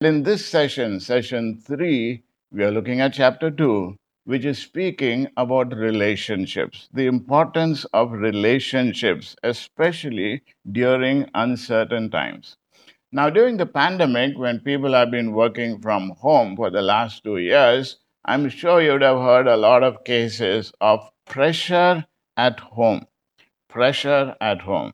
In this session, session three, we are looking at chapter two, which is speaking about relationships, the importance of relationships, especially during uncertain times. Now, during the pandemic, when people have been working from home for the last two years, I'm sure you would have heard a lot of cases of pressure at home. Pressure at home.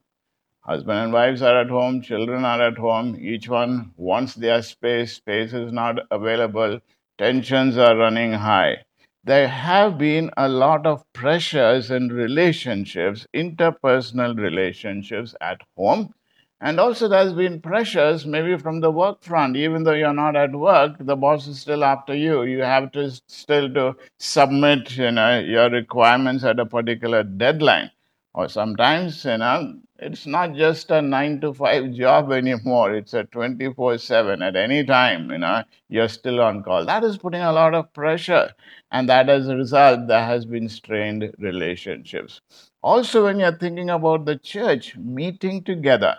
Husband and wives are at home, children are at home, each one wants their space, space is not available, tensions are running high. There have been a lot of pressures in relationships, interpersonal relationships at home. And also, there's been pressures maybe from the work front. Even though you're not at work, the boss is still after you. You have to still to submit, you know, your requirements at a particular deadline. Or sometimes, you know, it's not just a nine to five job anymore. It's a 24 7. At any time, you know, you're still on call. That is putting a lot of pressure. And that as a result, there has been strained relationships. Also, when you're thinking about the church meeting together,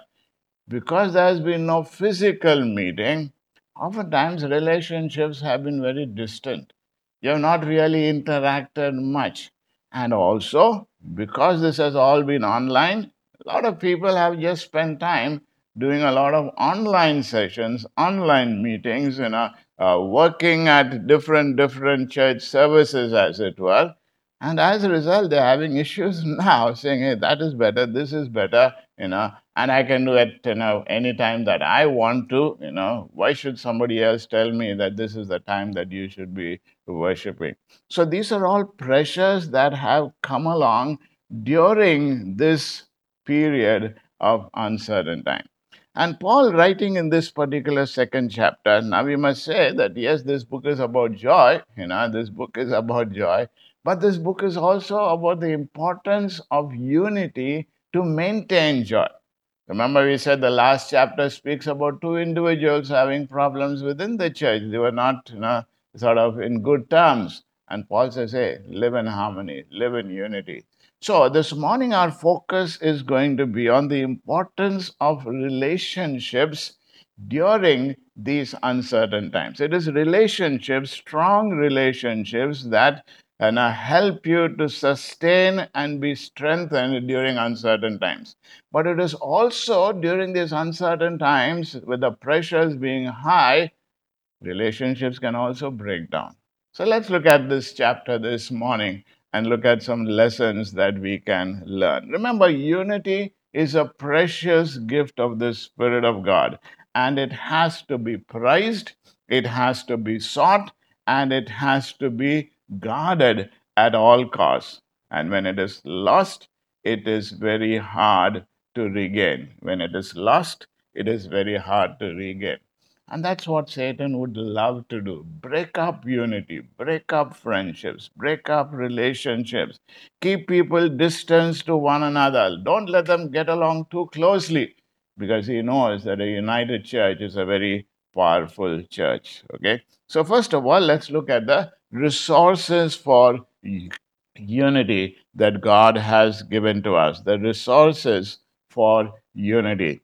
because there has been no physical meeting, oftentimes relationships have been very distant. You have not really interacted much. And also, because this has all been online, a lot of people have just spent time doing a lot of online sessions, online meetings, you know, uh, working at different different church services, as it were. And as a result, they're having issues now, saying, "Hey, that is better. This is better," you know, and I can do it, you know, anytime that I want to. You know, why should somebody else tell me that this is the time that you should be worshiping? So these are all pressures that have come along during this period of uncertain time. And Paul, writing in this particular second chapter, now we must say that yes, this book is about joy, you know, this book is about joy, but this book is also about the importance of unity to maintain joy. Remember, we said the last chapter speaks about two individuals having problems within the church. They were not, you know, sort of in good terms. And Paul says, hey, live in harmony, live in unity. So, this morning, our focus is going to be on the importance of relationships during these uncertain times. It is relationships, strong relationships, that and uh, help you to sustain and be strengthened during uncertain times. But it is also during these uncertain times, with the pressures being high, relationships can also break down. So let's look at this chapter this morning and look at some lessons that we can learn. Remember, unity is a precious gift of the Spirit of God, and it has to be prized, it has to be sought, and it has to be guarded at all costs. And when it is lost, it is very hard to regain. When it is lost, it is very hard to regain. And that's what Satan would love to do break up unity, break up friendships, break up relationships, keep people distanced to one another. Don't let them get along too closely because he knows that a united church is a very powerful church. Okay, so first of all, let's look at the resources for unity that God has given to us, the resources for unity.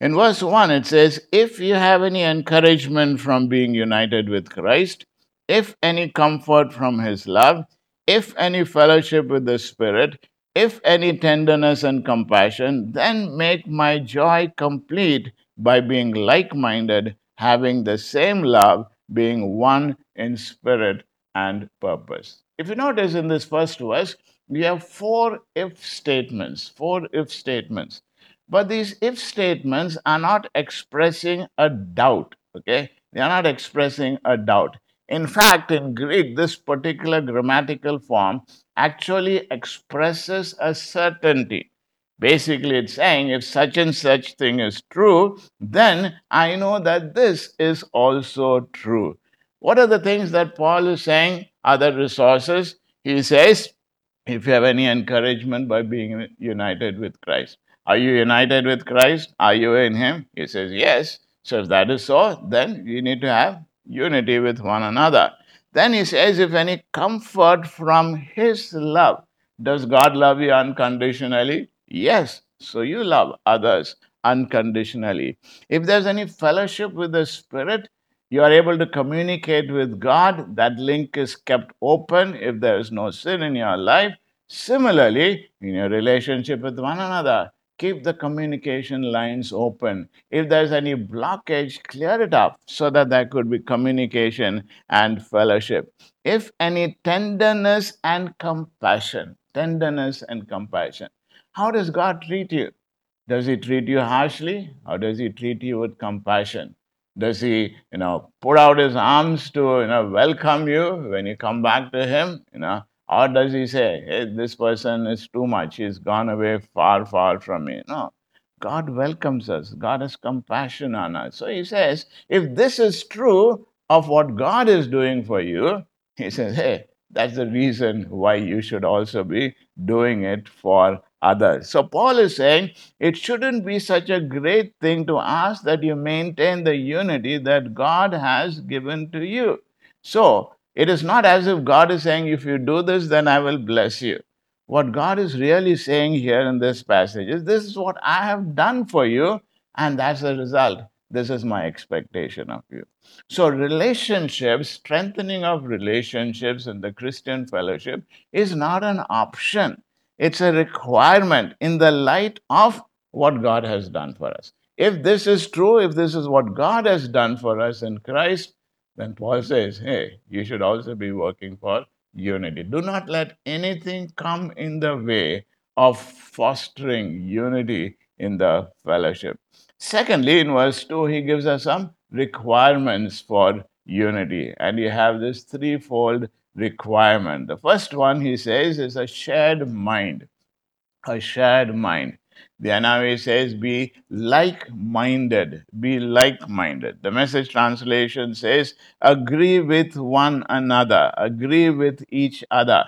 In verse 1, it says, If you have any encouragement from being united with Christ, if any comfort from his love, if any fellowship with the Spirit, if any tenderness and compassion, then make my joy complete by being like minded, having the same love, being one in spirit and purpose. If you notice in this first verse, we have four if statements, four if statements. But these if statements are not expressing a doubt, okay? They are not expressing a doubt. In fact, in Greek, this particular grammatical form actually expresses a certainty. Basically, it's saying if such and such thing is true, then I know that this is also true. What are the things that Paul is saying the resources? He says, if you have any encouragement by being united with Christ. Are you united with Christ? Are you in Him? He says, Yes. So if that is so, then you need to have unity with one another. Then he says, If any comfort from His love, does God love you unconditionally? Yes. So you love others unconditionally. If there's any fellowship with the Spirit, You are able to communicate with God. That link is kept open if there is no sin in your life. Similarly, in your relationship with one another, keep the communication lines open. If there's any blockage, clear it up so that there could be communication and fellowship. If any tenderness and compassion, tenderness and compassion. How does God treat you? Does he treat you harshly or does he treat you with compassion? Does he, you know, put out his arms to, you know, welcome you when you come back to him, you know? Or does he say, hey, this person is too much. He's gone away far, far from me. No. God welcomes us. God has compassion on us. So he says, if this is true of what God is doing for you, he says, hey, that's the reason why you should also be doing it for others. So Paul is saying it shouldn't be such a great thing to ask that you maintain the unity that God has given to you. So it is not as if God is saying, if you do this, then I will bless you. What God is really saying here in this passage is, this is what I have done for you, and that's the result. This is my expectation of you. So, relationships, strengthening of relationships in the Christian fellowship is not an option. It's a requirement in the light of what God has done for us. If this is true, if this is what God has done for us in Christ, then Paul says, hey, you should also be working for unity. Do not let anything come in the way of fostering unity in the fellowship. Secondly, in verse 2, he gives us some requirements for unity. And you have this threefold requirement. The first one, he says, is a shared mind. A shared mind. The NIV says, be like minded. Be like minded. The message translation says, agree with one another. Agree with each other.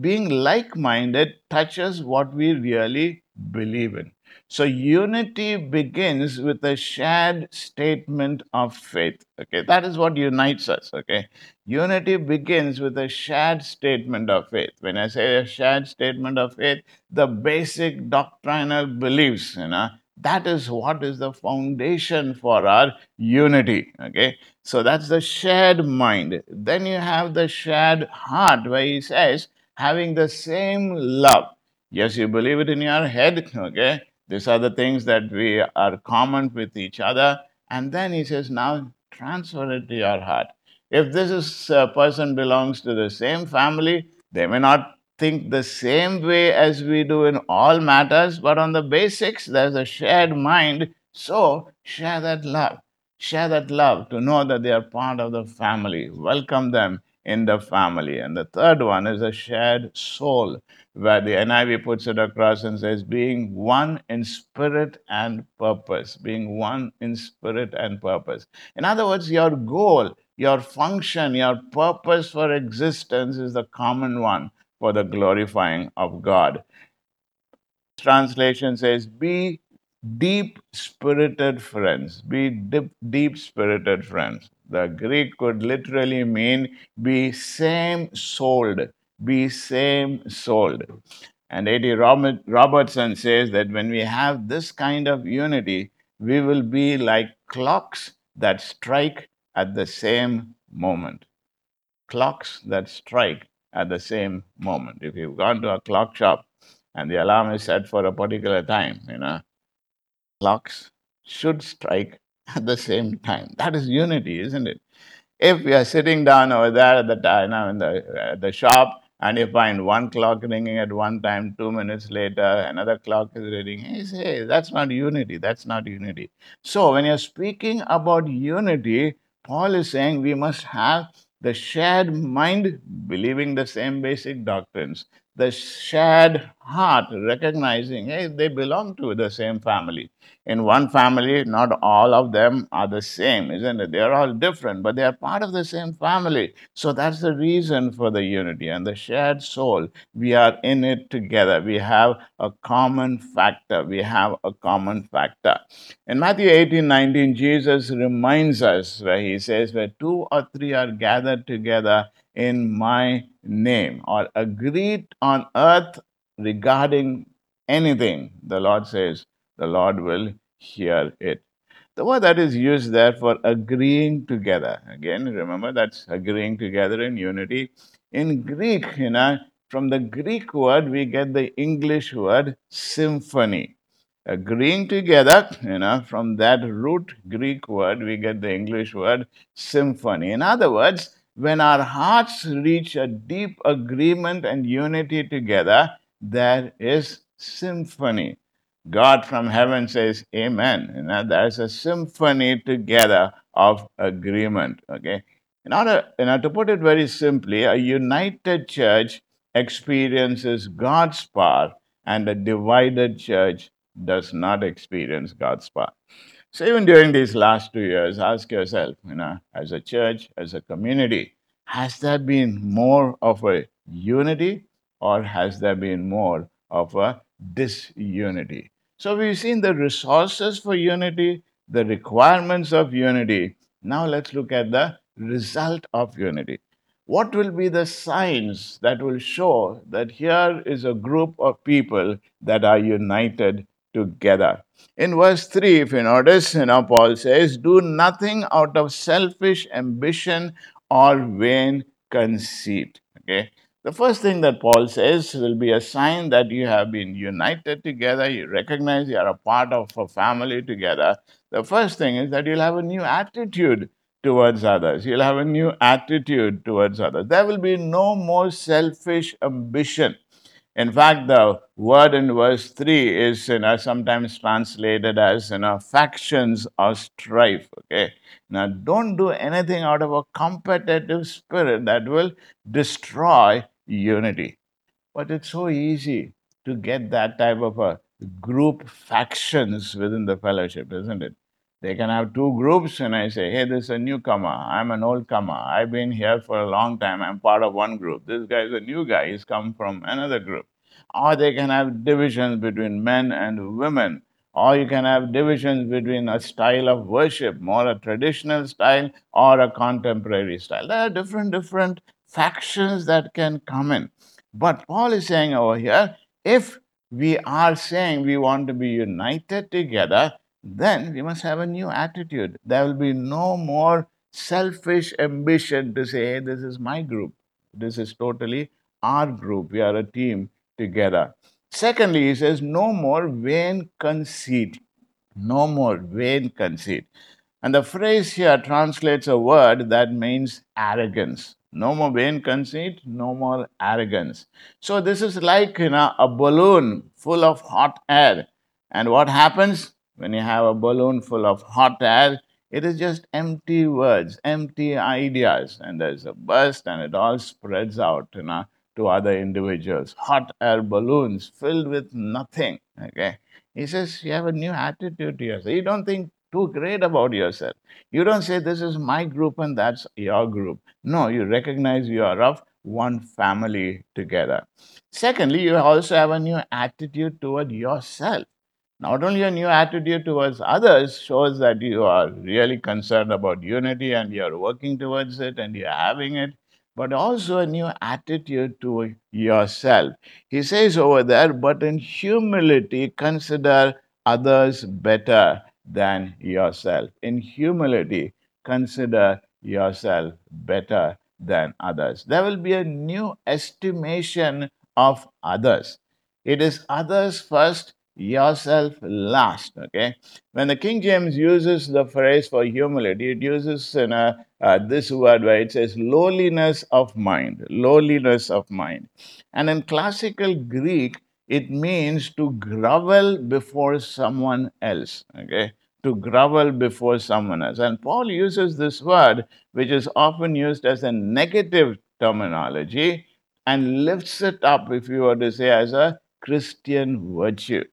Being like minded touches what we really believe in. So unity begins with a shared statement of faith. Okay, that is what unites us. Okay, unity begins with a shared statement of faith. When I say a shared statement of faith, the basic doctrinal beliefs, you know, that is what is the foundation for our unity. Okay, so that's the shared mind. Then you have the shared heart, where he says, having the same love. Yes, you believe it in your head, okay? These are the things that we are common with each other. And then he says, now transfer it to your heart. If this is a person belongs to the same family, they may not think the same way as we do in all matters, but on the basics, there's a shared mind. So share that love. Share that love to know that they are part of the family. Welcome them in the family. And the third one is a shared soul where the NIV puts it across and says, being one in spirit and purpose, being one in spirit and purpose. In other words, your goal, your function, your purpose for existence is the common one for the glorifying of God. Translation says, be deep spirited friends, be deep spirited friends. The Greek could literally mean be same souled be same souled. And A.T. Robertson says that when we have this kind of unity, we will be like clocks that strike at the same moment. Clocks that strike at the same moment. If you've gone to a clock shop and the alarm is set for a particular time, you know, clocks should strike at the same time. That is unity, isn't it? If we are sitting down over there at the time in the, at the shop and you find one clock ringing at one time, two minutes later, another clock is ringing. Hey, that's not unity. That's not unity. So when you're speaking about unity, Paul is saying we must have the shared mind, believing the same basic doctrines, the shared heart, recognizing, hey, they belong to the same family. In one family, not all of them are the same, isn't it? They're all different, but they are part of the same family. So that's the reason for the unity and the shared soul. We are in it together. We have a common factor. We have a common factor. In Matthew 18 19, Jesus reminds us where he says, Where two or three are gathered together in my name or agreed on earth regarding anything, the Lord says, the Lord will hear it. The word that is used there for agreeing together. Again, remember that's agreeing together in unity. In Greek, you know, from the Greek word, we get the English word symphony. Agreeing together, you know, from that root Greek word, we get the English word symphony. In other words, when our hearts reach a deep agreement and unity together, there is symphony. God from heaven says, Amen. You know, there's a symphony together of agreement. Okay. In order, you know, to put it very simply, a united church experiences God's power, and a divided church does not experience God's power. So even during these last two years, ask yourself, you know, as a church, as a community, has there been more of a unity or has there been more of a disunity? So we've seen the resources for unity, the requirements of unity. Now let's look at the result of unity. What will be the signs that will show that here is a group of people that are united together? In verse 3, if you notice, you know, Paul says, Do nothing out of selfish ambition or vain conceit. Okay. The first thing that Paul says will be a sign that you have been united together, you recognize you are a part of a family together. The first thing is that you'll have a new attitude towards others. You'll have a new attitude towards others. There will be no more selfish ambition. In fact, the word in verse 3 is you know, sometimes translated as you know, factions or strife. Okay. Now, don't do anything out of a competitive spirit that will destroy unity. But it's so easy to get that type of a group factions within the fellowship, isn't it? They can have two groups, and I say, hey, this is a newcomer. I'm an old comer. I've been here for a long time. I'm part of one group. This guy is a new guy. He's come from another group. Or they can have divisions between men and women. Or you can have divisions between a style of worship, more a traditional style or a contemporary style. There are different, different factions that can come in. But Paul is saying over here if we are saying we want to be united together, then we must have a new attitude. There will be no more selfish ambition to say, hey, this is my group. This is totally our group. We are a team together. Secondly, he says, no more vain conceit. No more vain conceit. And the phrase here translates a word that means arrogance. No more vain conceit, no more arrogance. So this is like you know, a balloon full of hot air. And what happens when you have a balloon full of hot air? It is just empty words, empty ideas, and there's a burst, and it all spreads out, you know, to other individuals. Hot air balloons filled with nothing. Okay, he says you have a new attitude to yourself. You don't think too great about yourself. You don't say, This is my group and that's your group. No, you recognize you are of one family together. Secondly, you also have a new attitude toward yourself. Not only a new attitude towards others shows that you are really concerned about unity and you're working towards it and you're having it, but also a new attitude to yourself. He says over there, but in humility, consider others better than yourself. In humility, consider yourself better than others. There will be a new estimation of others. It is others first, yourself last. Okay. When the King James uses the phrase for humility, it uses in a, uh, this word where it says lowliness of mind. Lowliness of mind. And in classical Greek, it means to grovel before someone else. Okay to grovel before someone else. And Paul uses this word, which is often used as a negative terminology, and lifts it up, if you were to say, as a Christian virtue.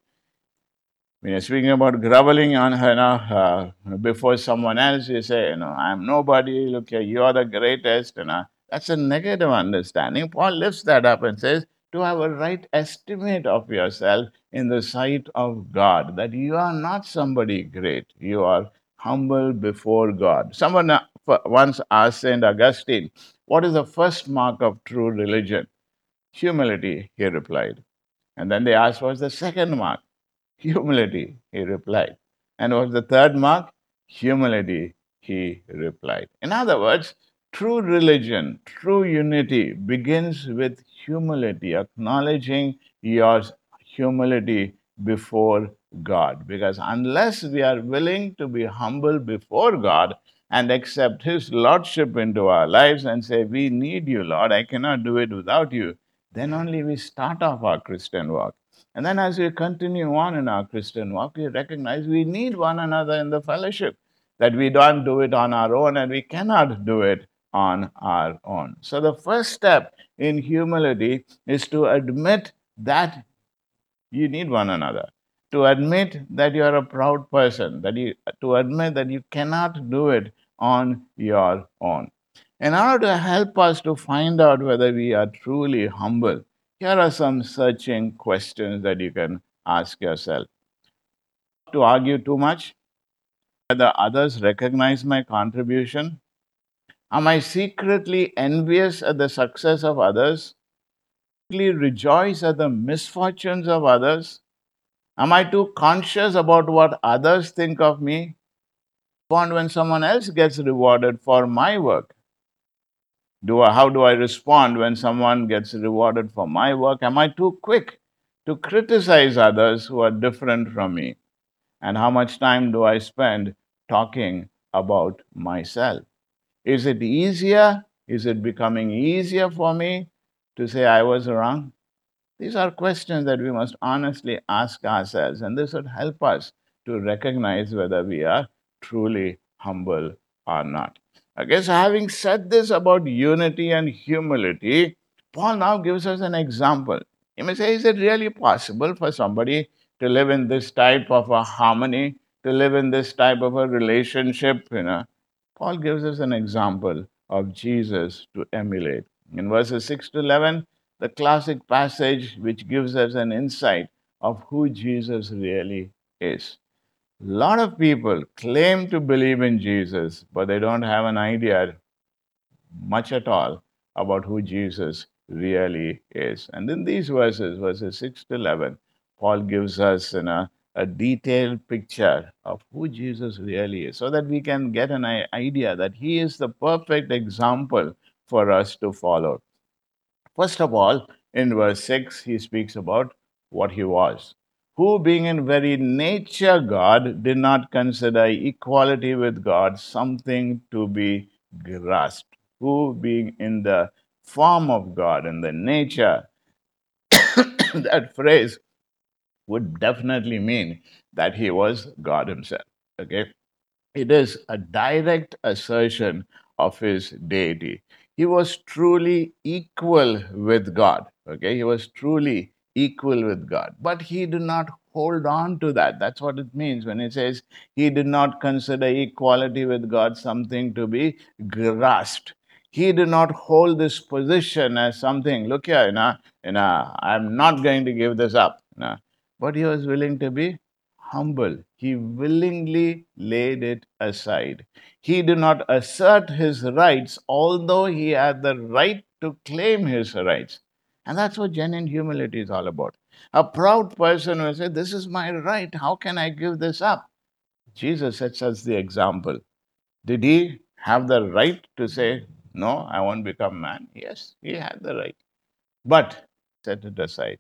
When you're speaking about groveling on her uh, before someone else, you say, you know, I'm nobody, look here, you're the greatest. You know, that's a negative understanding. Paul lifts that up and says, to have a right estimate of yourself in the sight of God, that you are not somebody great. You are humble before God. Someone uh, once asked St. Augustine, What is the first mark of true religion? Humility, he replied. And then they asked, What's the second mark? Humility, he replied. And what's the third mark? humility, he replied. In other words, true religion, true unity begins with humility, acknowledging your humility before God. Because unless we are willing to be humble before God and accept His Lordship into our lives and say, We need you, Lord, I cannot do it without you, then only we start off our Christian walk. And then as we continue on in our Christian walk, we recognize we need one another in the fellowship, that we don't do it on our own and we cannot do it on our own. So the first step in humility is to admit that you need one another. To admit that you are a proud person, that you to admit that you cannot do it on your own. In order to help us to find out whether we are truly humble, here are some searching questions that you can ask yourself. To argue too much? Whether others recognize my contribution? Am I secretly envious at the success of others? Rejoice at the misfortunes of others? Am I too conscious about what others think of me? Respond when someone else gets rewarded for my work? Do I, how do I respond when someone gets rewarded for my work? Am I too quick to criticize others who are different from me? And how much time do I spend talking about myself? Is it easier? Is it becoming easier for me to say I was wrong? These are questions that we must honestly ask ourselves, and this would help us to recognize whether we are truly humble or not. Okay, so having said this about unity and humility, Paul now gives us an example. He may say, Is it really possible for somebody to live in this type of a harmony, to live in this type of a relationship? You know, Paul gives us an example of Jesus to emulate. In verses 6 to 11, the classic passage which gives us an insight of who Jesus really is. A lot of people claim to believe in Jesus, but they don't have an idea much at all about who Jesus really is. And in these verses, verses 6 to 11, Paul gives us a detailed picture of who Jesus really is so that we can get an idea that he is the perfect example for us to follow. First of all, in verse 6, he speaks about what he was. Who, being in very nature God, did not consider equality with God something to be grasped. Who, being in the form of God, in the nature, that phrase would definitely mean that he was God himself. Okay? It is a direct assertion of his deity he was truly equal with God. Okay, he was truly equal with God. But he did not hold on to that. That's what it means when it says he did not consider equality with God something to be grasped. He did not hold this position as something, look here, you know, you know I'm not going to give this up. You know. But he was willing to be humble. He willingly laid it aside. He did not assert his rights, although he had the right to claim his rights. And that's what genuine humility is all about. A proud person will say, This is my right. How can I give this up? Jesus sets us the example. Did he have the right to say, No, I won't become man? Yes, he had the right. But set it aside.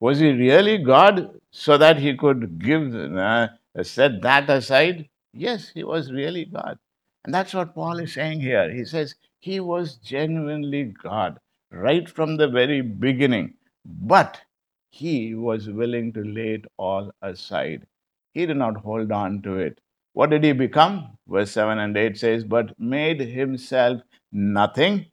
Was he really God so that he could give, uh, set that aside? Yes, he was really God. And that's what Paul is saying here. He says he was genuinely God right from the very beginning, but he was willing to lay it all aside. He did not hold on to it. What did he become? Verse 7 and 8 says, But made himself nothing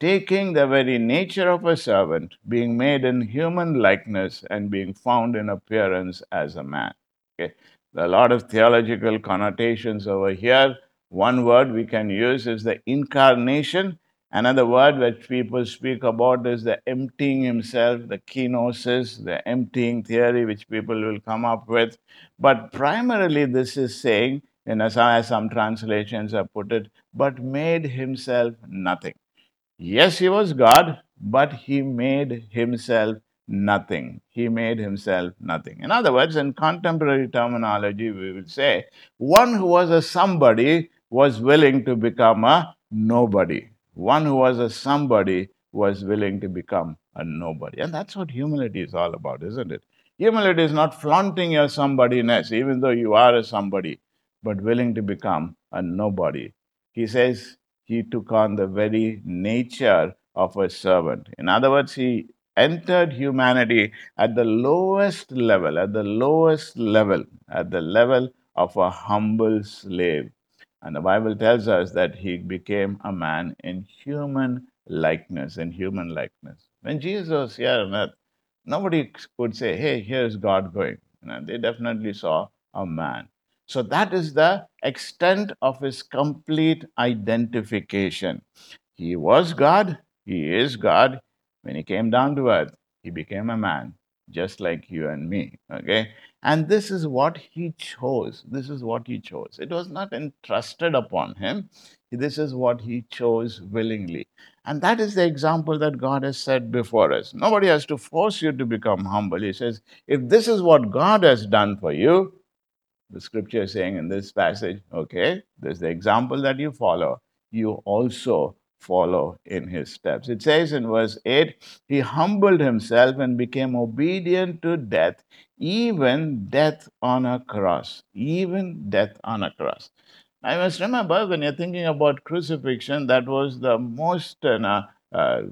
taking the very nature of a servant, being made in human likeness, and being found in appearance as a man. Okay? There are a lot of theological connotations over here. One word we can use is the incarnation. Another word which people speak about is the emptying himself, the kenosis, the emptying theory, which people will come up with. But primarily, this is saying, in as some translations have put it, but made himself nothing. Yes, he was God, but he made himself nothing. He made himself nothing. In other words, in contemporary terminology, we will say one who was a somebody was willing to become a nobody. One who was a somebody was willing to become a nobody. And that's what humility is all about, isn't it? Humility is not flaunting your somebodyness, even though you are a somebody, but willing to become a nobody. He says he took on the very nature of a servant. In other words, he entered humanity at the lowest level, at the lowest level, at the level of a humble slave. And the Bible tells us that he became a man in human likeness, in human likeness. When Jesus was here on earth, nobody could say, hey, here's God going. They definitely saw a man. So that is the extent of his complete identification. He was God, he is God. When he came down to earth, he became a man, just like you and me. Okay? And this is what he chose. This is what he chose. It was not entrusted upon him. This is what he chose willingly. And that is the example that God has set before us. Nobody has to force you to become humble. He says, if this is what God has done for you, the scripture is saying in this passage, okay, there's the example that you follow. You also follow in his steps. It says in verse 8, he humbled himself and became obedient to death, even death on a cross. Even death on a cross. I must remember when you're thinking about crucifixion, that was the most uh, uh,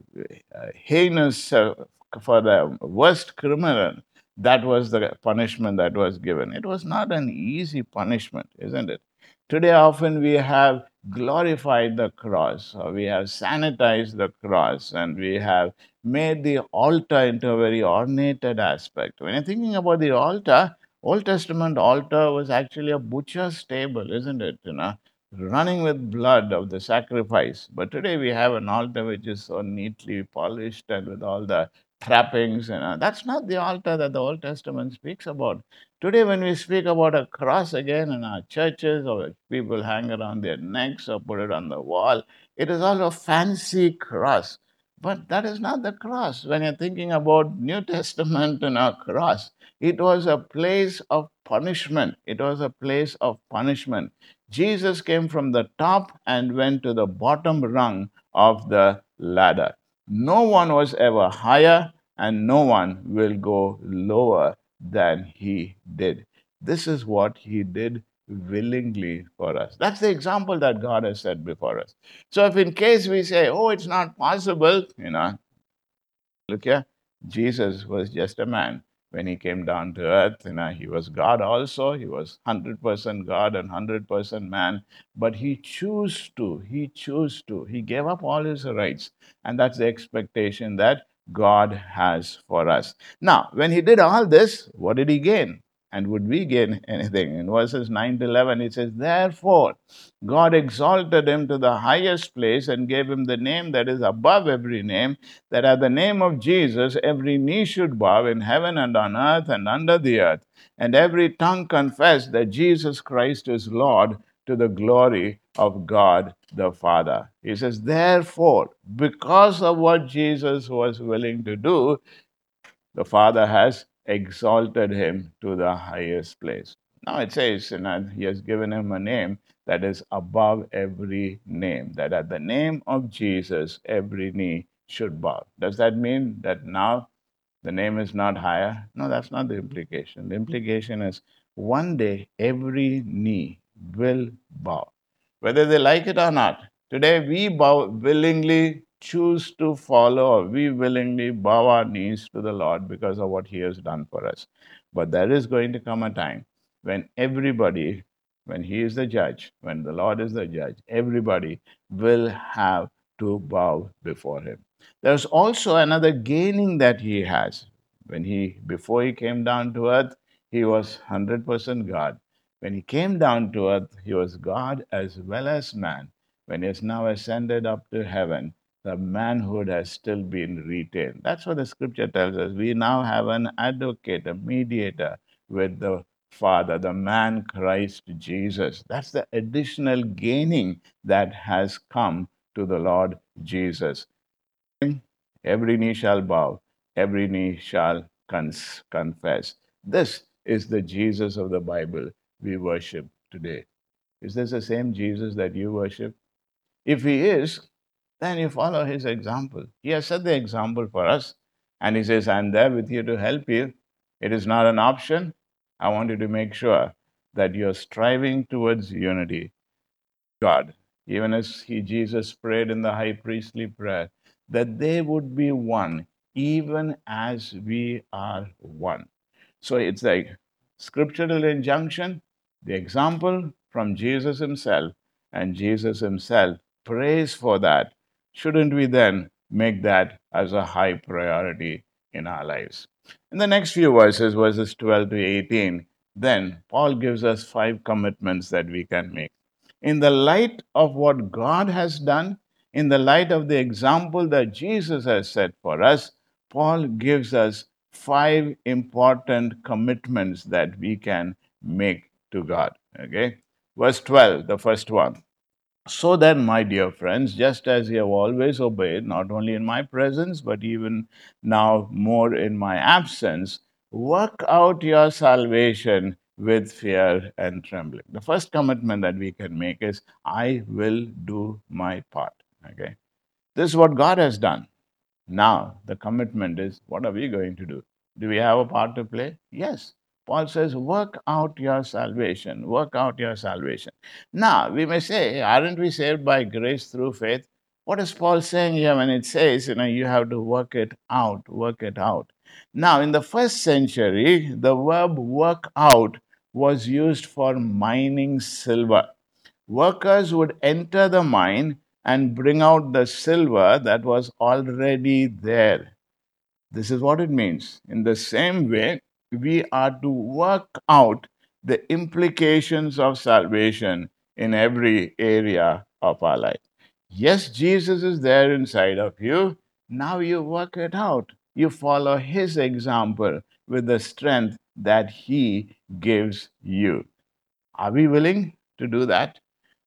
heinous uh, for the worst criminal. That was the punishment that was given. It was not an easy punishment, isn't it? Today, often we have glorified the cross, or we have sanitized the cross, and we have made the altar into a very ornated aspect. When you're thinking about the altar, Old Testament altar was actually a butcher's table, isn't it? You know, running with blood of the sacrifice. But today we have an altar which is so neatly polished and with all the trappings. And know, that's not the altar that the Old Testament speaks about. Today, when we speak about a cross again in our churches, or people hang around their necks or put it on the wall, it is all a fancy cross. But that is not the cross. When you're thinking about New Testament and a cross, it was a place of punishment. It was a place of punishment. Jesus came from the top and went to the bottom rung of the ladder. No one was ever higher, and no one will go lower than he did. This is what he did willingly for us. That's the example that God has set before us. So, if in case we say, oh, it's not possible, you know, look here, Jesus was just a man when he came down to earth. You know, he was God also. He was 100% God and 100% man. But he chose to. He chose to. He gave up all his rights. And that's the expectation that God has for us. Now, when he did all this, what did he gain? And would we gain anything? In verses 9 to 11, it says, Therefore, God exalted him to the highest place and gave him the name that is above every name, that at the name of Jesus every knee should bow in heaven and on earth and under the earth, and every tongue confess that Jesus Christ is Lord to the glory of God the Father. He says, Therefore, because of what Jesus was willing to do, the Father has exalted him to the highest place. Now it says, you he has given him a name that is above every name, that at the name of Jesus, every knee should bow. Does that mean that now the name is not higher? No, that's not the implication. The implication is one day every knee will bow, whether they like it or not. Today we bow willingly choose to follow, or we willingly bow our knees to the Lord because of what He has done for us. But there is going to come a time when everybody, when He is the judge, when the Lord is the judge, everybody will have to bow before Him. There's also another gaining that He has. When He, before He came down to earth, He was 100% God. When He came down to earth, He was God as well as man. When He has now ascended up to heaven, the manhood has still been retained. That's what the scripture tells us. We now have an advocate, a mediator with the Father, the man Christ Jesus. That's the additional gaining that has come to the Lord Jesus. Every knee shall bow, every knee shall cons- confess. This is the Jesus of the Bible we worship today. Is this the same Jesus that you worship? If he is, then you follow his example. He has set the example for us. And he says, I'm there with you to help you. It is not an option. I want you to make sure that you're striving towards unity. God, even as he, Jesus prayed in the high priestly prayer, that they would be one, even as we are one. So it's a scriptural injunction, the example from Jesus himself, and Jesus himself prays for that. Shouldn't we then make that as a high priority in our lives? In the next few verses, verses 12 to 18, then Paul gives us five commitments that we can make. In the light of what God has done, in the light of the example that Jesus has set for us, Paul gives us five important commitments that we can make to God. Okay? Verse 12, the first one. So then, my dear friends, just as you have always obeyed, not only in my presence, but even now more in my absence, work out your salvation with fear and trembling. The first commitment that we can make is, I will do my part. Okay? This is what God has done. Now, the commitment is, what are we going to do? Do we have a part to play? Yes. Paul says, work out your salvation. Work out your salvation. Now, we may say, aren't we saved by grace through faith? What is Paul saying here when it says, you know, you have to work it out, work it out? Now, in the first century, the verb work out was used for mining silver. Workers would enter the mine and bring out the silver that was already there. This is what it means. In the same way, we are to work out the implications of salvation in every area of our life. Yes, Jesus is there inside of you. Now you work it out. You follow his example with the strength that he gives you. Are we willing to do that?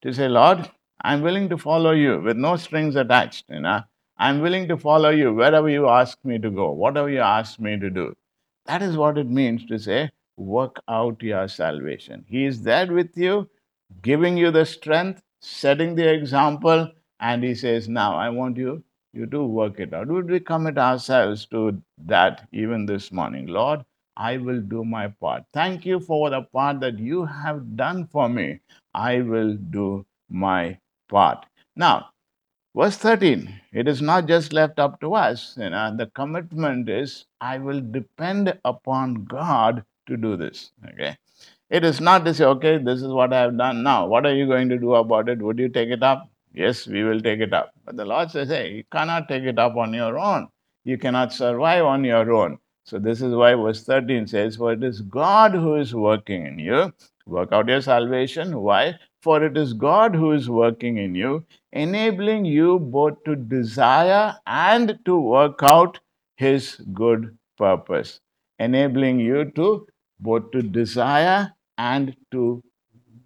To say, Lord, I'm willing to follow you with no strings attached. You know, I'm willing to follow you wherever you ask me to go, whatever you ask me to do. That is what it means to say, work out your salvation. He is there with you, giving you the strength, setting the example, and he says, Now I want you, you to work it out. Would we commit ourselves to that even this morning? Lord, I will do my part. Thank you for the part that you have done for me. I will do my part. Now, verse 13, it is not just left up to us. You uh, know, the commitment is I will depend upon God to do this. Okay. It is not to say, okay, this is what I have done now. What are you going to do about it? Would you take it up? Yes, we will take it up. But the Lord says, hey, you cannot take it up on your own. You cannot survive on your own. So this is why verse 13 says, For it is God who is working in you. Work out your salvation. Why? For it is God who is working in you, enabling you both to desire and to work out his good purpose. Enabling you to both to desire and to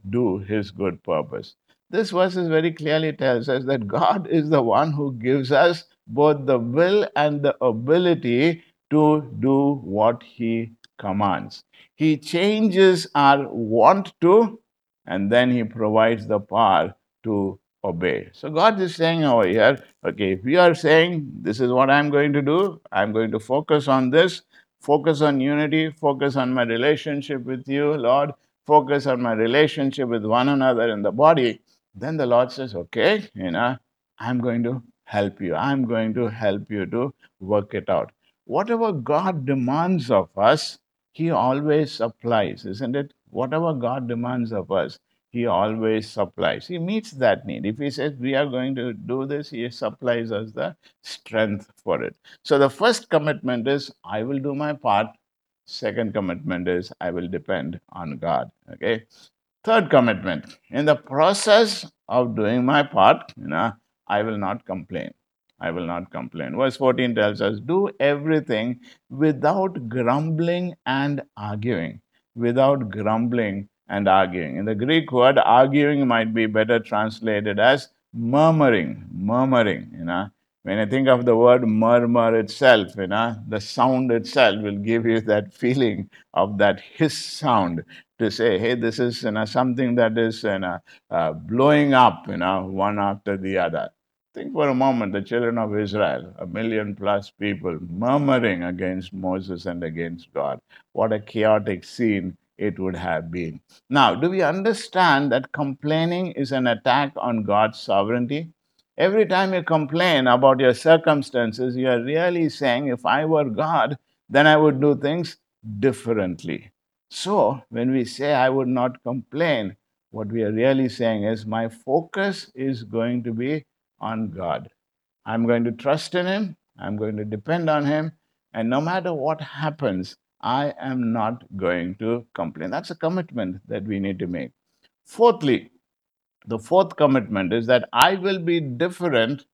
do his good purpose. This verse is very clearly tells us that God is the one who gives us both the will and the ability to do what he commands. He changes our want to, and then he provides the power to obey. So God is saying over here, okay, if you are saying this is what I'm going to do, I'm going to focus on this, focus on unity, focus on my relationship with you, Lord, focus on my relationship with one another in the body, then the Lord says, okay, you know, I'm going to help you. I'm going to help you to work it out. Whatever God demands of us, He always supplies, isn't it? Whatever God demands of us, He always supplies. He meets that need. If He says we are going to do this, He supplies us the strength for it. So the first commitment is I will do my part. Second commitment is I will depend on God. Okay. Third commitment in the process of doing my part, you know, I will not complain. I will not complain. Verse 14 tells us, Do everything without grumbling and arguing. Without grumbling and arguing. In the Greek word, arguing might be better translated as murmuring. Murmuring, you know. When I think of the word murmur itself, you know, the sound itself will give you that feeling of that hiss sound to say, hey, this is you know, something that is you know, uh, blowing up, you know, one after the other. Think for a moment the children of Israel, a million plus people, murmuring against Moses and against God. What a chaotic scene it would have been. Now, do we understand that complaining is an attack on God's sovereignty? Every time you complain about your circumstances, you are really saying, if I were God, then I would do things differently. So, when we say, I would not complain, what we are really saying is, my focus is going to be on God. I'm going to trust in Him, I'm going to depend on Him, and no matter what happens, I am not going to complain. That's a commitment that we need to make. Fourthly, the fourth commitment is that I will be different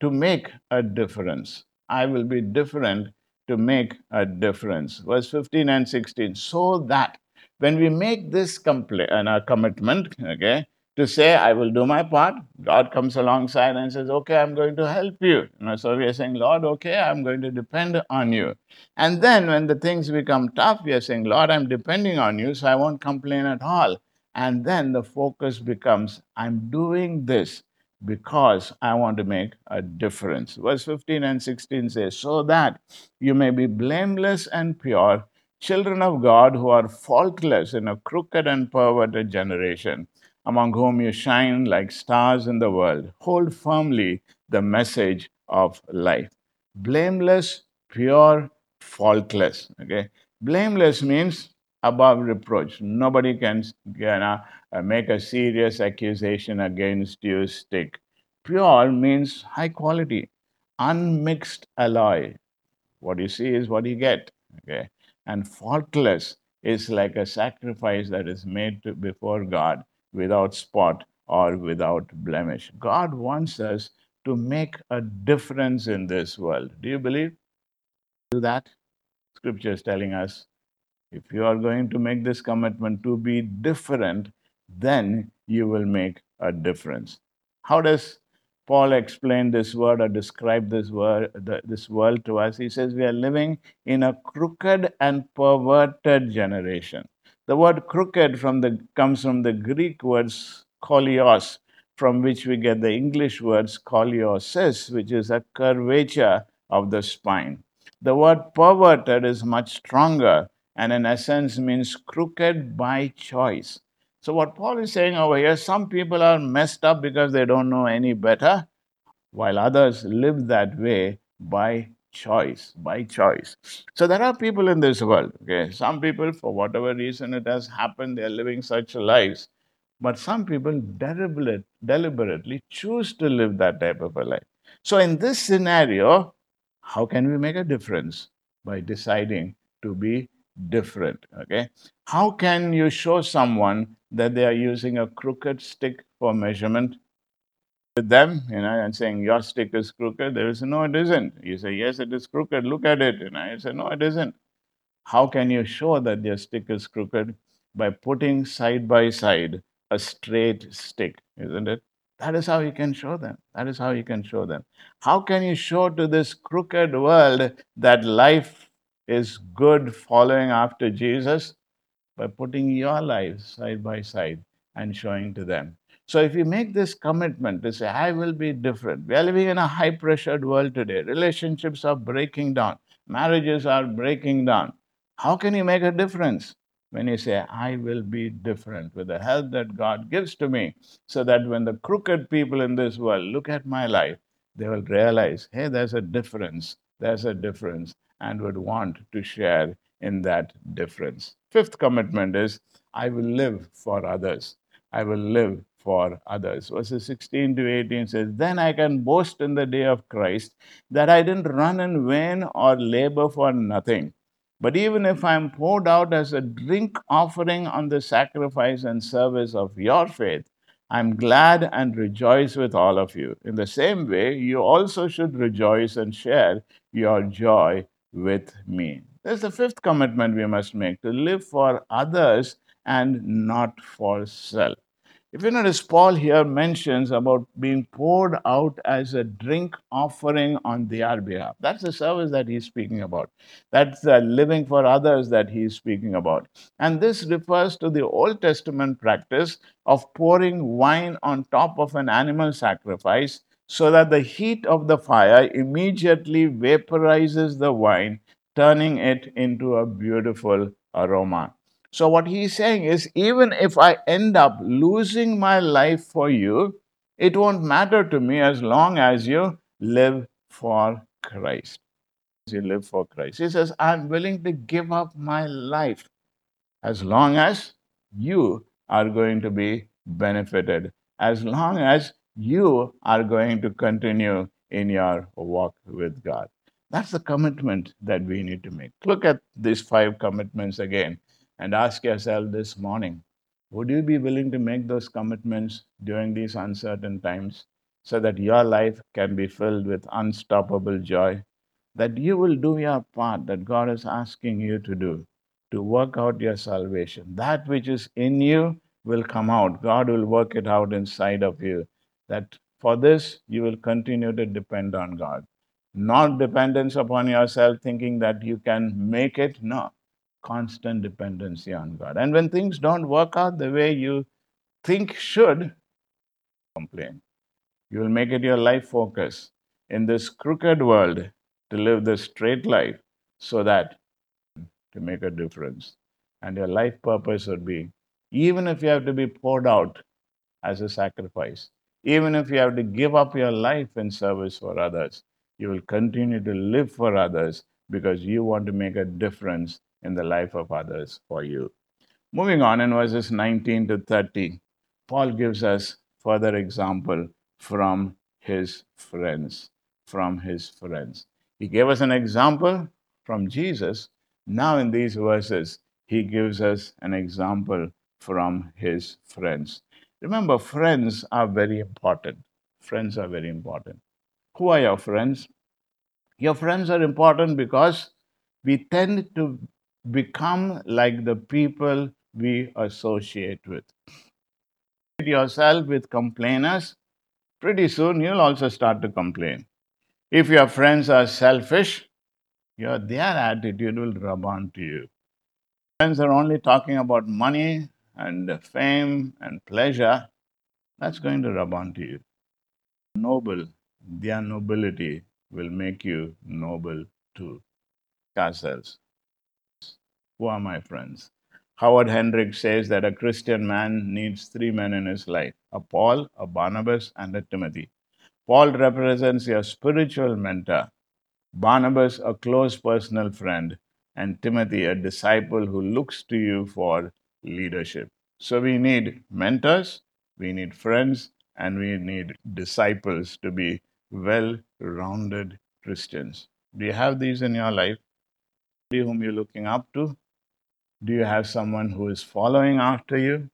to make a difference. I will be different to make a difference. Verse 15 and 16. So that when we make this compl- uh, commitment, okay, to say, I will do my part, God comes alongside and says, Okay, I'm going to help you. you know, so we are saying, Lord, okay, I'm going to depend on you. And then when the things become tough, we are saying, Lord, I'm depending on you, so I won't complain at all. And then the focus becomes I'm doing this because I want to make a difference. Verse 15 and 16 says, So that you may be blameless and pure, children of God who are faultless in a crooked and perverted generation, among whom you shine like stars in the world. Hold firmly the message of life. Blameless, pure, faultless. Okay. Blameless means above reproach. Nobody can know, uh, make a serious accusation against you stick. Pure means high quality, unmixed alloy. What you see is what you get. Okay. And faultless is like a sacrifice that is made to, before God without spot or without blemish. God wants us to make a difference in this world. Do you believe? Do that? Scripture is telling us if you are going to make this commitment to be different, then you will make a difference. How does Paul explain this word or describe this word, this world to us? He says we are living in a crooked and perverted generation. The word crooked from the, comes from the Greek words kolios, from which we get the English words scoliosis, which is a curvature of the spine. The word perverted is much stronger and in essence means crooked by choice. So, what Paul is saying over here, some people are messed up because they don't know any better, while others live that way by choice, by choice. So, there are people in this world, okay? Some people, for whatever reason it has happened, they're living such lives. But some people deliberate, deliberately choose to live that type of a life. So, in this scenario, how can we make a difference? By deciding to be different. Okay. How can you show someone that they are using a crooked stick for measurement? With them, you know, and saying your stick is crooked, there is no, it isn't. You say, yes, it is crooked. Look at it. You know, you say, no, it isn't. How can you show that your stick is crooked? By putting side by side a straight stick, isn't it? That is how you can show them. That is how you can show them. How can you show to this crooked world that life is good following after Jesus by putting your life side by side and showing to them. So, if you make this commitment to say, I will be different, we are living in a high pressured world today. Relationships are breaking down, marriages are breaking down. How can you make a difference? When you say, I will be different with the help that God gives to me, so that when the crooked people in this world look at my life, they will realize, hey, there's a difference. There's a difference and would want to share in that difference. Fifth commitment is I will live for others. I will live for others. Verses 16 to 18 says, Then I can boast in the day of Christ that I didn't run in vain or labor for nothing. But even if I am poured out as a drink offering on the sacrifice and service of your faith, I'm glad and rejoice with all of you. In the same way, you also should rejoice and share your joy with me. There's the fifth commitment we must make to live for others and not for self. If you notice, Paul here mentions about being poured out as a drink offering on their behalf. That's the service that he's speaking about. That's the living for others that he's speaking about. And this refers to the Old Testament practice of pouring wine on top of an animal sacrifice so that the heat of the fire immediately vaporizes the wine, turning it into a beautiful aroma. So, what he's saying is, even if I end up losing my life for you, it won't matter to me as long as you live for Christ. You live for Christ. He says, I'm willing to give up my life as long as you are going to be benefited, as long as you are going to continue in your walk with God. That's the commitment that we need to make. Look at these five commitments again and ask yourself this morning would you be willing to make those commitments during these uncertain times so that your life can be filled with unstoppable joy? That you will do your part that God is asking you to do to work out your salvation. That which is in you will come out. God will work it out inside of you. That for this, you will continue to depend on God. Not dependence upon yourself, thinking that you can make it. No, constant dependency on God. And when things don't work out the way you think should, complain. You will make it your life focus in this crooked world to live the straight life so that to make a difference. And your life purpose would be even if you have to be poured out as a sacrifice, even if you have to give up your life in service for others, you will continue to live for others because you want to make a difference in the life of others for you. Moving on in verses 19 to 30, Paul gives us further example from his friends. From his friends. He gave us an example from Jesus. Now, in these verses, he gives us an example from his friends. Remember, friends are very important. Friends are very important. Who are your friends? Your friends are important because we tend to become like the people we associate with. Yourself with complainers, pretty soon you'll also start to complain. If your friends are selfish, your, their attitude will rub on to you. Friends are only talking about money and fame and pleasure, that's going to rub on to you. Noble, their nobility will make you noble too. Ourselves. Who are my friends? Howard Hendricks says that a Christian man needs three men in his life a Paul, a Barnabas, and a Timothy. Paul represents your spiritual mentor, Barnabas, a close personal friend, and Timothy, a disciple who looks to you for leadership. So we need mentors, we need friends, and we need disciples to be well rounded Christians. Do you have these in your life? Whom you're looking up to? Do you have someone who is following after you?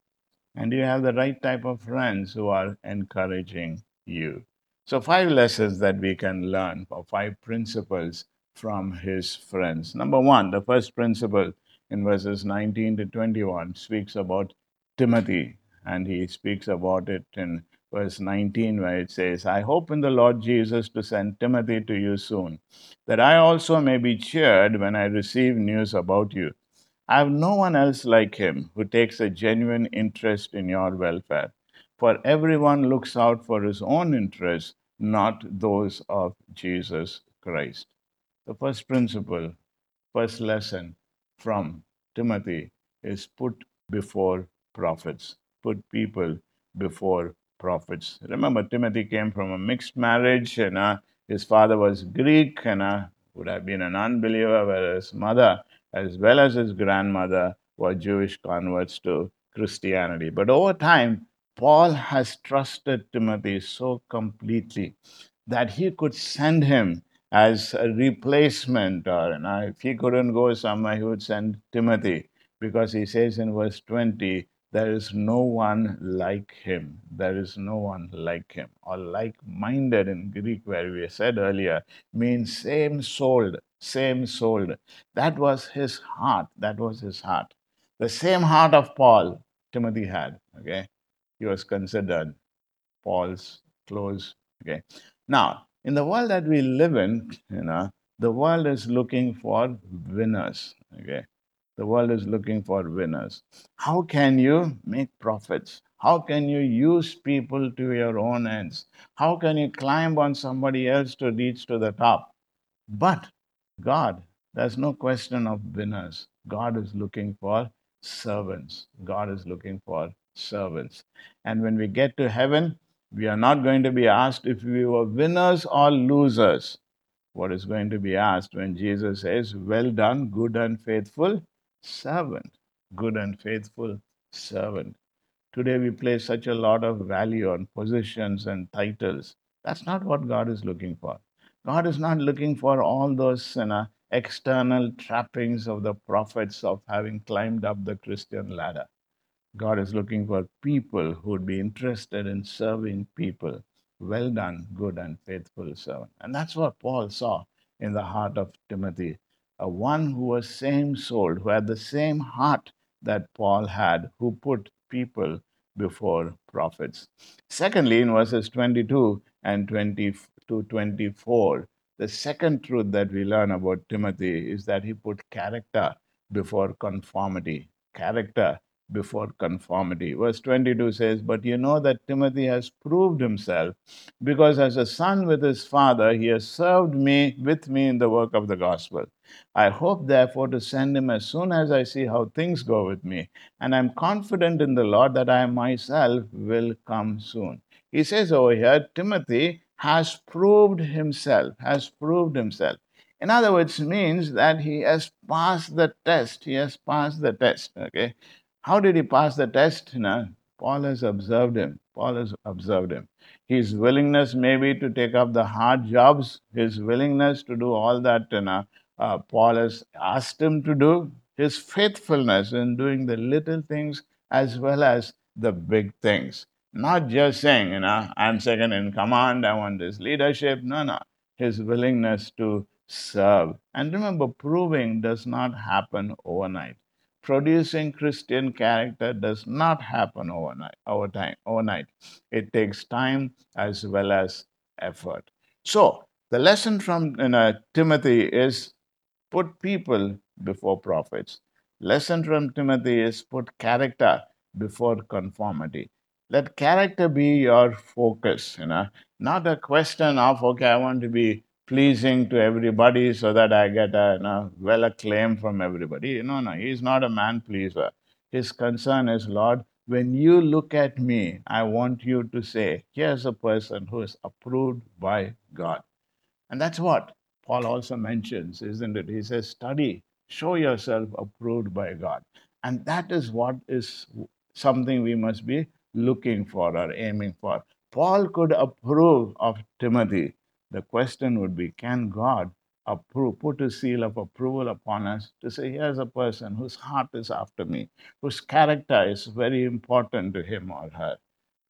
And do you have the right type of friends who are encouraging you? So, five lessons that we can learn, or five principles from his friends. Number one, the first principle in verses 19 to 21 speaks about Timothy, and he speaks about it in verse 19, where it says, I hope in the Lord Jesus to send Timothy to you soon, that I also may be cheered when I receive news about you I have no one else like him who takes a genuine interest in your welfare. For everyone looks out for his own interests, not those of Jesus Christ. The first principle, first lesson from Timothy is put before profits, put people before profits. Remember, Timothy came from a mixed marriage, and uh, his father was Greek and uh, would have been an unbeliever, whereas his mother as well as his grandmother, were Jewish converts to Christianity. But over time, Paul has trusted Timothy so completely that he could send him as a replacement, or you know, if he couldn't go somewhere, he would send Timothy, because he says in verse 20, there is no one like him. There is no one like him. Or like minded in Greek, where we said earlier, means same souled, same souled. That was his heart. That was his heart. The same heart of Paul, Timothy had. Okay. he was considered Paul's close. Okay. Now, in the world that we live in, you know, the world is looking for winners. Okay. The world is looking for winners. How can you make profits? How can you use people to your own ends? How can you climb on somebody else to reach to the top? But God, there's no question of winners. God is looking for servants. God is looking for servants. And when we get to heaven, we are not going to be asked if we were winners or losers. What is going to be asked when Jesus says, Well done, good and faithful servant. Good and faithful servant. Today we place such a lot of value on positions and titles. That's not what God is looking for. God is not looking for all those you know, external trappings of the profits of having climbed up the Christian ladder. God is looking for people who would be interested in serving people. Well done, good and faithful servant. And that's what Paul saw in the heart of Timothy. A one who was same souled, who had the same heart that Paul had, who put people before profits. Secondly, in verses 22 and 20 to 24, the second truth that we learn about Timothy is that he put character before conformity. Character before conformity. Verse 22 says, But you know that Timothy has proved himself, because as a son with his father, he has served me with me in the work of the gospel. I hope, therefore, to send him as soon as I see how things go with me, and I'm confident in the Lord that I myself will come soon. He says over here, Timothy has proved himself, has proved himself. In other words, means that he has passed the test. He has passed the test. Okay. How did he pass the test? Know, Paul has observed him. Paul has observed him. His willingness, maybe, to take up the hard jobs, his willingness to do all that you know, uh, Paul has asked him to do, his faithfulness in doing the little things as well as the big things. Not just saying, you know, I'm second in command, I want this leadership. No, no. His willingness to serve. And remember, proving does not happen overnight producing Christian character does not happen overnight. Over time, overnight, it takes time as well as effort. So the lesson from you know, Timothy is put people before profits. Lesson from Timothy is put character before conformity. Let character be your focus. You know, not a question of okay, I want to be pleasing to everybody so that I get a you know, well acclaim from everybody. No, no, he's not a man pleaser. His concern is, Lord, when you look at me, I want you to say, here's a person who is approved by God. And that's what Paul also mentions, isn't it? He says, study, show yourself approved by God. And that is what is something we must be looking for or aiming for. Paul could approve of Timothy the question would be can God approve, put a seal of approval upon us to say, here's a person whose heart is after me, whose character is very important to him or her.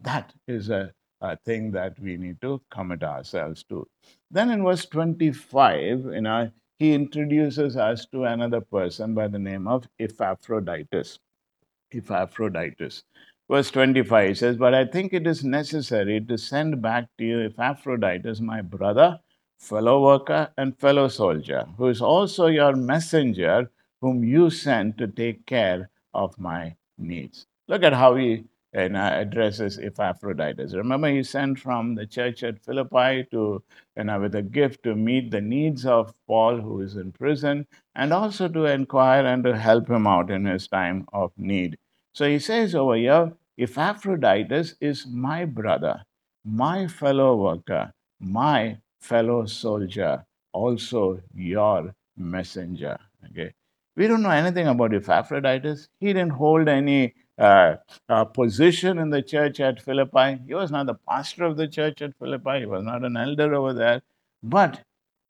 That is a, a thing that we need to commit ourselves to. Then in verse 25, you know, he introduces us to another person by the name of Epaphroditus. Epaphroditus. Verse 25 He says, But I think it is necessary to send back to you Epaphroditus, my brother, fellow worker, and fellow soldier, who is also your messenger, whom you sent to take care of my needs. Look at how he know, addresses Epaphroditus. Remember, he sent from the church at Philippi to, you know, with a gift to meet the needs of Paul, who is in prison, and also to inquire and to help him out in his time of need. So he says over here, Epaphroditus is my brother, my fellow worker, my fellow soldier, also your messenger. Okay. We don't know anything about Epaphroditus. He didn't hold any uh, uh, position in the church at Philippi. He was not the pastor of the church at Philippi. He was not an elder over there. But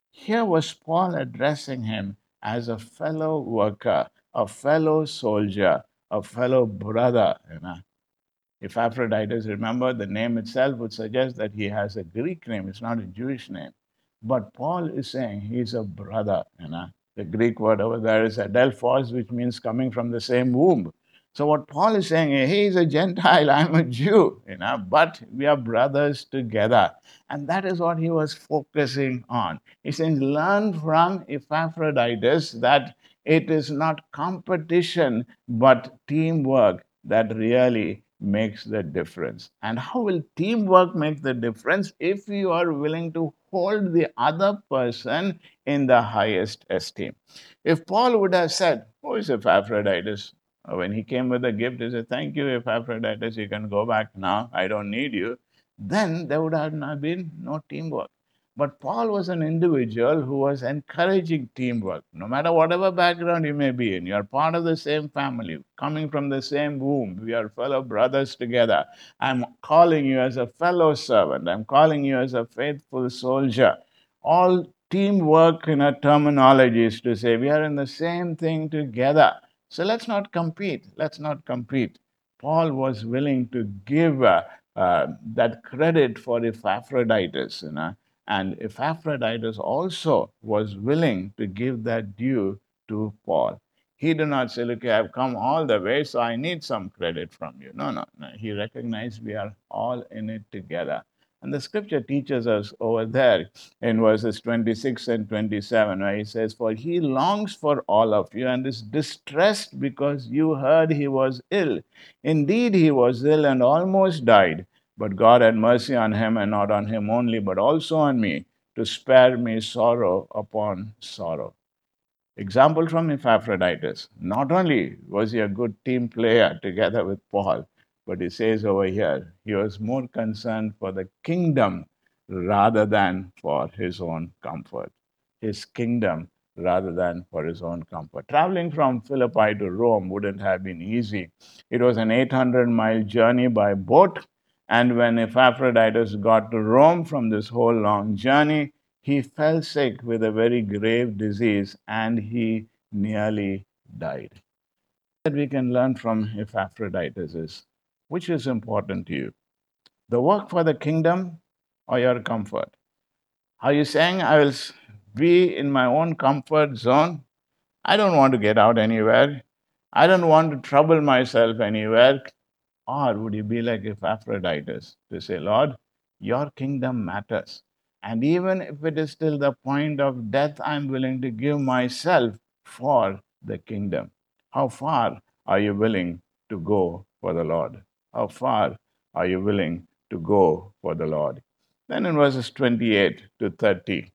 here was Paul addressing him as a fellow worker, a fellow soldier, a fellow brother. You know. Epaphroditus, remember the name itself would suggest that he has a Greek name, it's not a Jewish name. But Paul is saying he's a brother. You know. The Greek word over there is adelphos, which means coming from the same womb. So what Paul is saying, eh, he is a Gentile, I'm a Jew, you know, but we are brothers together. And that is what he was focusing on. He says, learn from Epaphroditus that it is not competition, but teamwork that really makes the difference. And how will teamwork make the difference if you are willing to hold the other person in the highest esteem? If Paul would have said, Who is Epaphroditus? When he came with a gift, he said, Thank you, Epaphroditus, you can go back now. I don't need you. Then there would have not been no teamwork. But Paul was an individual who was encouraging teamwork. No matter whatever background you may be in, you are part of the same family, coming from the same womb. We are fellow brothers together. I'm calling you as a fellow servant. I'm calling you as a faithful soldier. All teamwork in a terminology is to say we are in the same thing together. So let's not compete. Let's not compete. Paul was willing to give uh, uh, that credit for Epaphroditus, you know and Epaphroditus also was willing to give that due to Paul. He did not say, Look, I've come all the way, so I need some credit from you. No, no, no. He recognized we are all in it together. And the scripture teaches us over there in verses 26 and 27, where he says, For he longs for all of you and is distressed because you heard he was ill. Indeed, he was ill and almost died. But God had mercy on him, and not on him only, but also on me, to spare me sorrow upon sorrow. Example from Epaphroditus. Not only was he a good team player together with Paul, but he says over here, he was more concerned for the kingdom rather than for his own comfort. His kingdom rather than for his own comfort. Traveling from Philippi to Rome wouldn't have been easy. It was an 800 mile journey by boat and when Epaphroditus got to Rome from this whole long journey, he fell sick with a very grave disease and he nearly died. That we can learn from Epaphroditus is which is important to you? The work for the kingdom or your comfort? Are you saying I will be in my own comfort zone? I don't want to get out anywhere. I don't want to trouble myself anywhere. Or would you be like Epaphroditus to say, Lord, your kingdom matters. And even if it is till the point of death, I'm willing to give myself for the kingdom. How far are you willing to go for the Lord? How far are you willing to go for the Lord? Then in verses 28 to 30,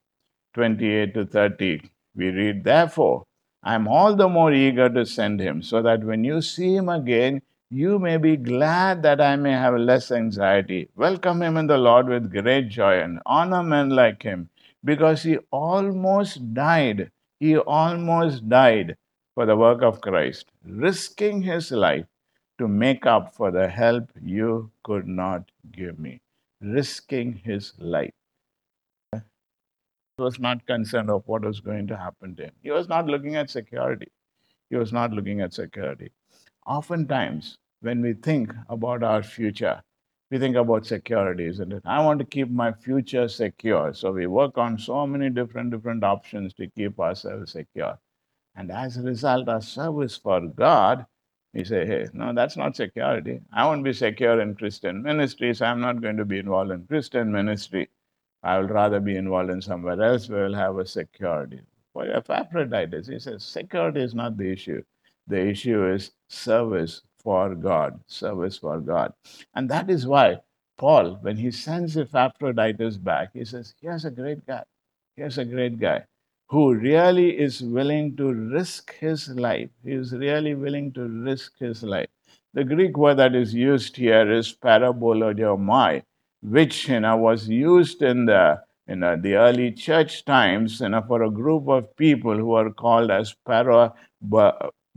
28 to 30, we read, Therefore, I am all the more eager to send him, so that when you see him again, you may be glad that I may have less anxiety. Welcome him in the Lord with great joy and honor men like him because he almost died. He almost died for the work of Christ, risking his life to make up for the help you could not give me. Risking his life. He was not concerned of what was going to happen to him. He was not looking at security. He was not looking at security. Oftentimes, when we think about our future, we think about security, isn't it? I want to keep my future secure. So we work on so many different different options to keep ourselves secure. And as a result, our service for God, we say, hey, no, that's not security. I won't be secure in Christian ministry, so I'm not going to be involved in Christian ministry. I will rather be involved in somewhere else where we'll have a security. For Epaphroditus, he says, security is not the issue. The issue is service for God, service for God. And that is why Paul, when he sends Epaphroditus back, he says, Here's a great guy. Here's a great guy who really is willing to risk his life. He is really willing to risk his life. The Greek word that is used here is parabolodiomai, which you know, was used in the in know, the early church times you know, for a group of people who are called as para,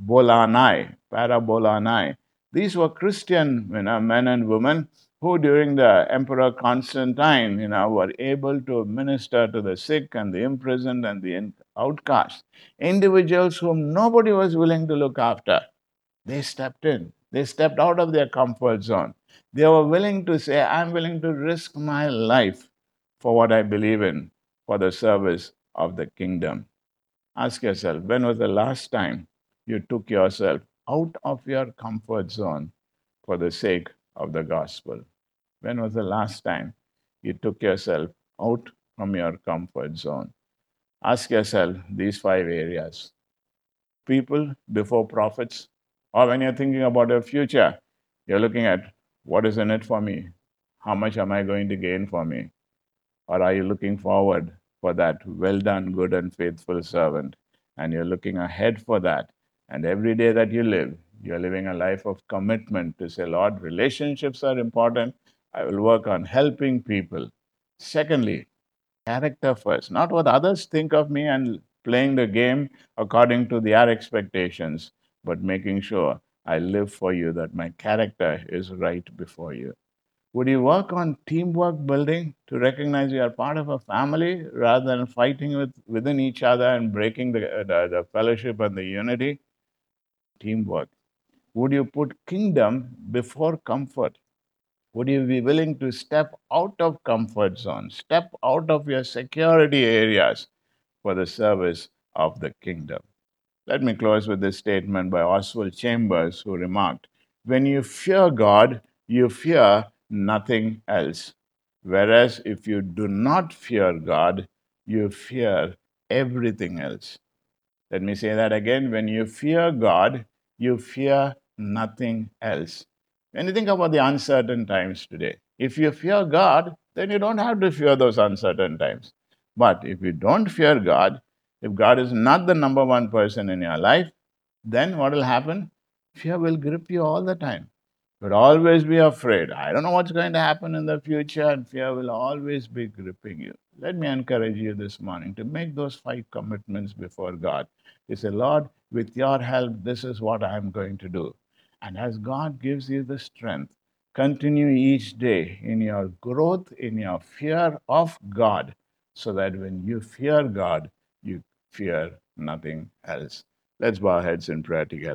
Bolanai, Parabolanai. These were Christian you know, men and women who, during the Emperor Constantine, you know, were able to minister to the sick and the imprisoned and the outcasts. Individuals whom nobody was willing to look after. They stepped in. They stepped out of their comfort zone. They were willing to say, I'm willing to risk my life for what I believe in, for the service of the kingdom. Ask yourself, when was the last time you took yourself out of your comfort zone for the sake of the gospel? When was the last time you took yourself out from your comfort zone? Ask yourself these five areas people before profits, or when you're thinking about your future, you're looking at what is in it for me? How much am I going to gain for me? Or are you looking forward for that well done, good and faithful servant? And you're looking ahead for that. And every day that you live, you're living a life of commitment to say, Lord, relationships are important. I will work on helping people. Secondly, character first, not what others think of me and playing the game according to their expectations, but making sure I live for you, that my character is right before you. Would you work on teamwork building to recognize you are part of a family rather than fighting with, within each other and breaking the, the, the fellowship and the unity? Teamwork. Would you put kingdom before comfort? Would you be willing to step out of comfort zone, step out of your security areas for the service of the kingdom? Let me close with this statement by Oswald Chambers, who remarked When you fear God, you fear nothing else. Whereas if you do not fear God, you fear everything else. Let me say that again. When you fear God, you fear nothing else. When you think about the uncertain times today, if you fear God, then you don't have to fear those uncertain times. But if you don't fear God, if God is not the number one person in your life, then what will happen? Fear will grip you all the time. But always be afraid. I don't know what's going to happen in the future, and fear will always be gripping you. Let me encourage you this morning to make those five commitments before God. You say, Lord, with your help, this is what I'm going to do. And as God gives you the strength, continue each day in your growth, in your fear of God, so that when you fear God, you fear nothing else. Let's bow our heads in prayer together.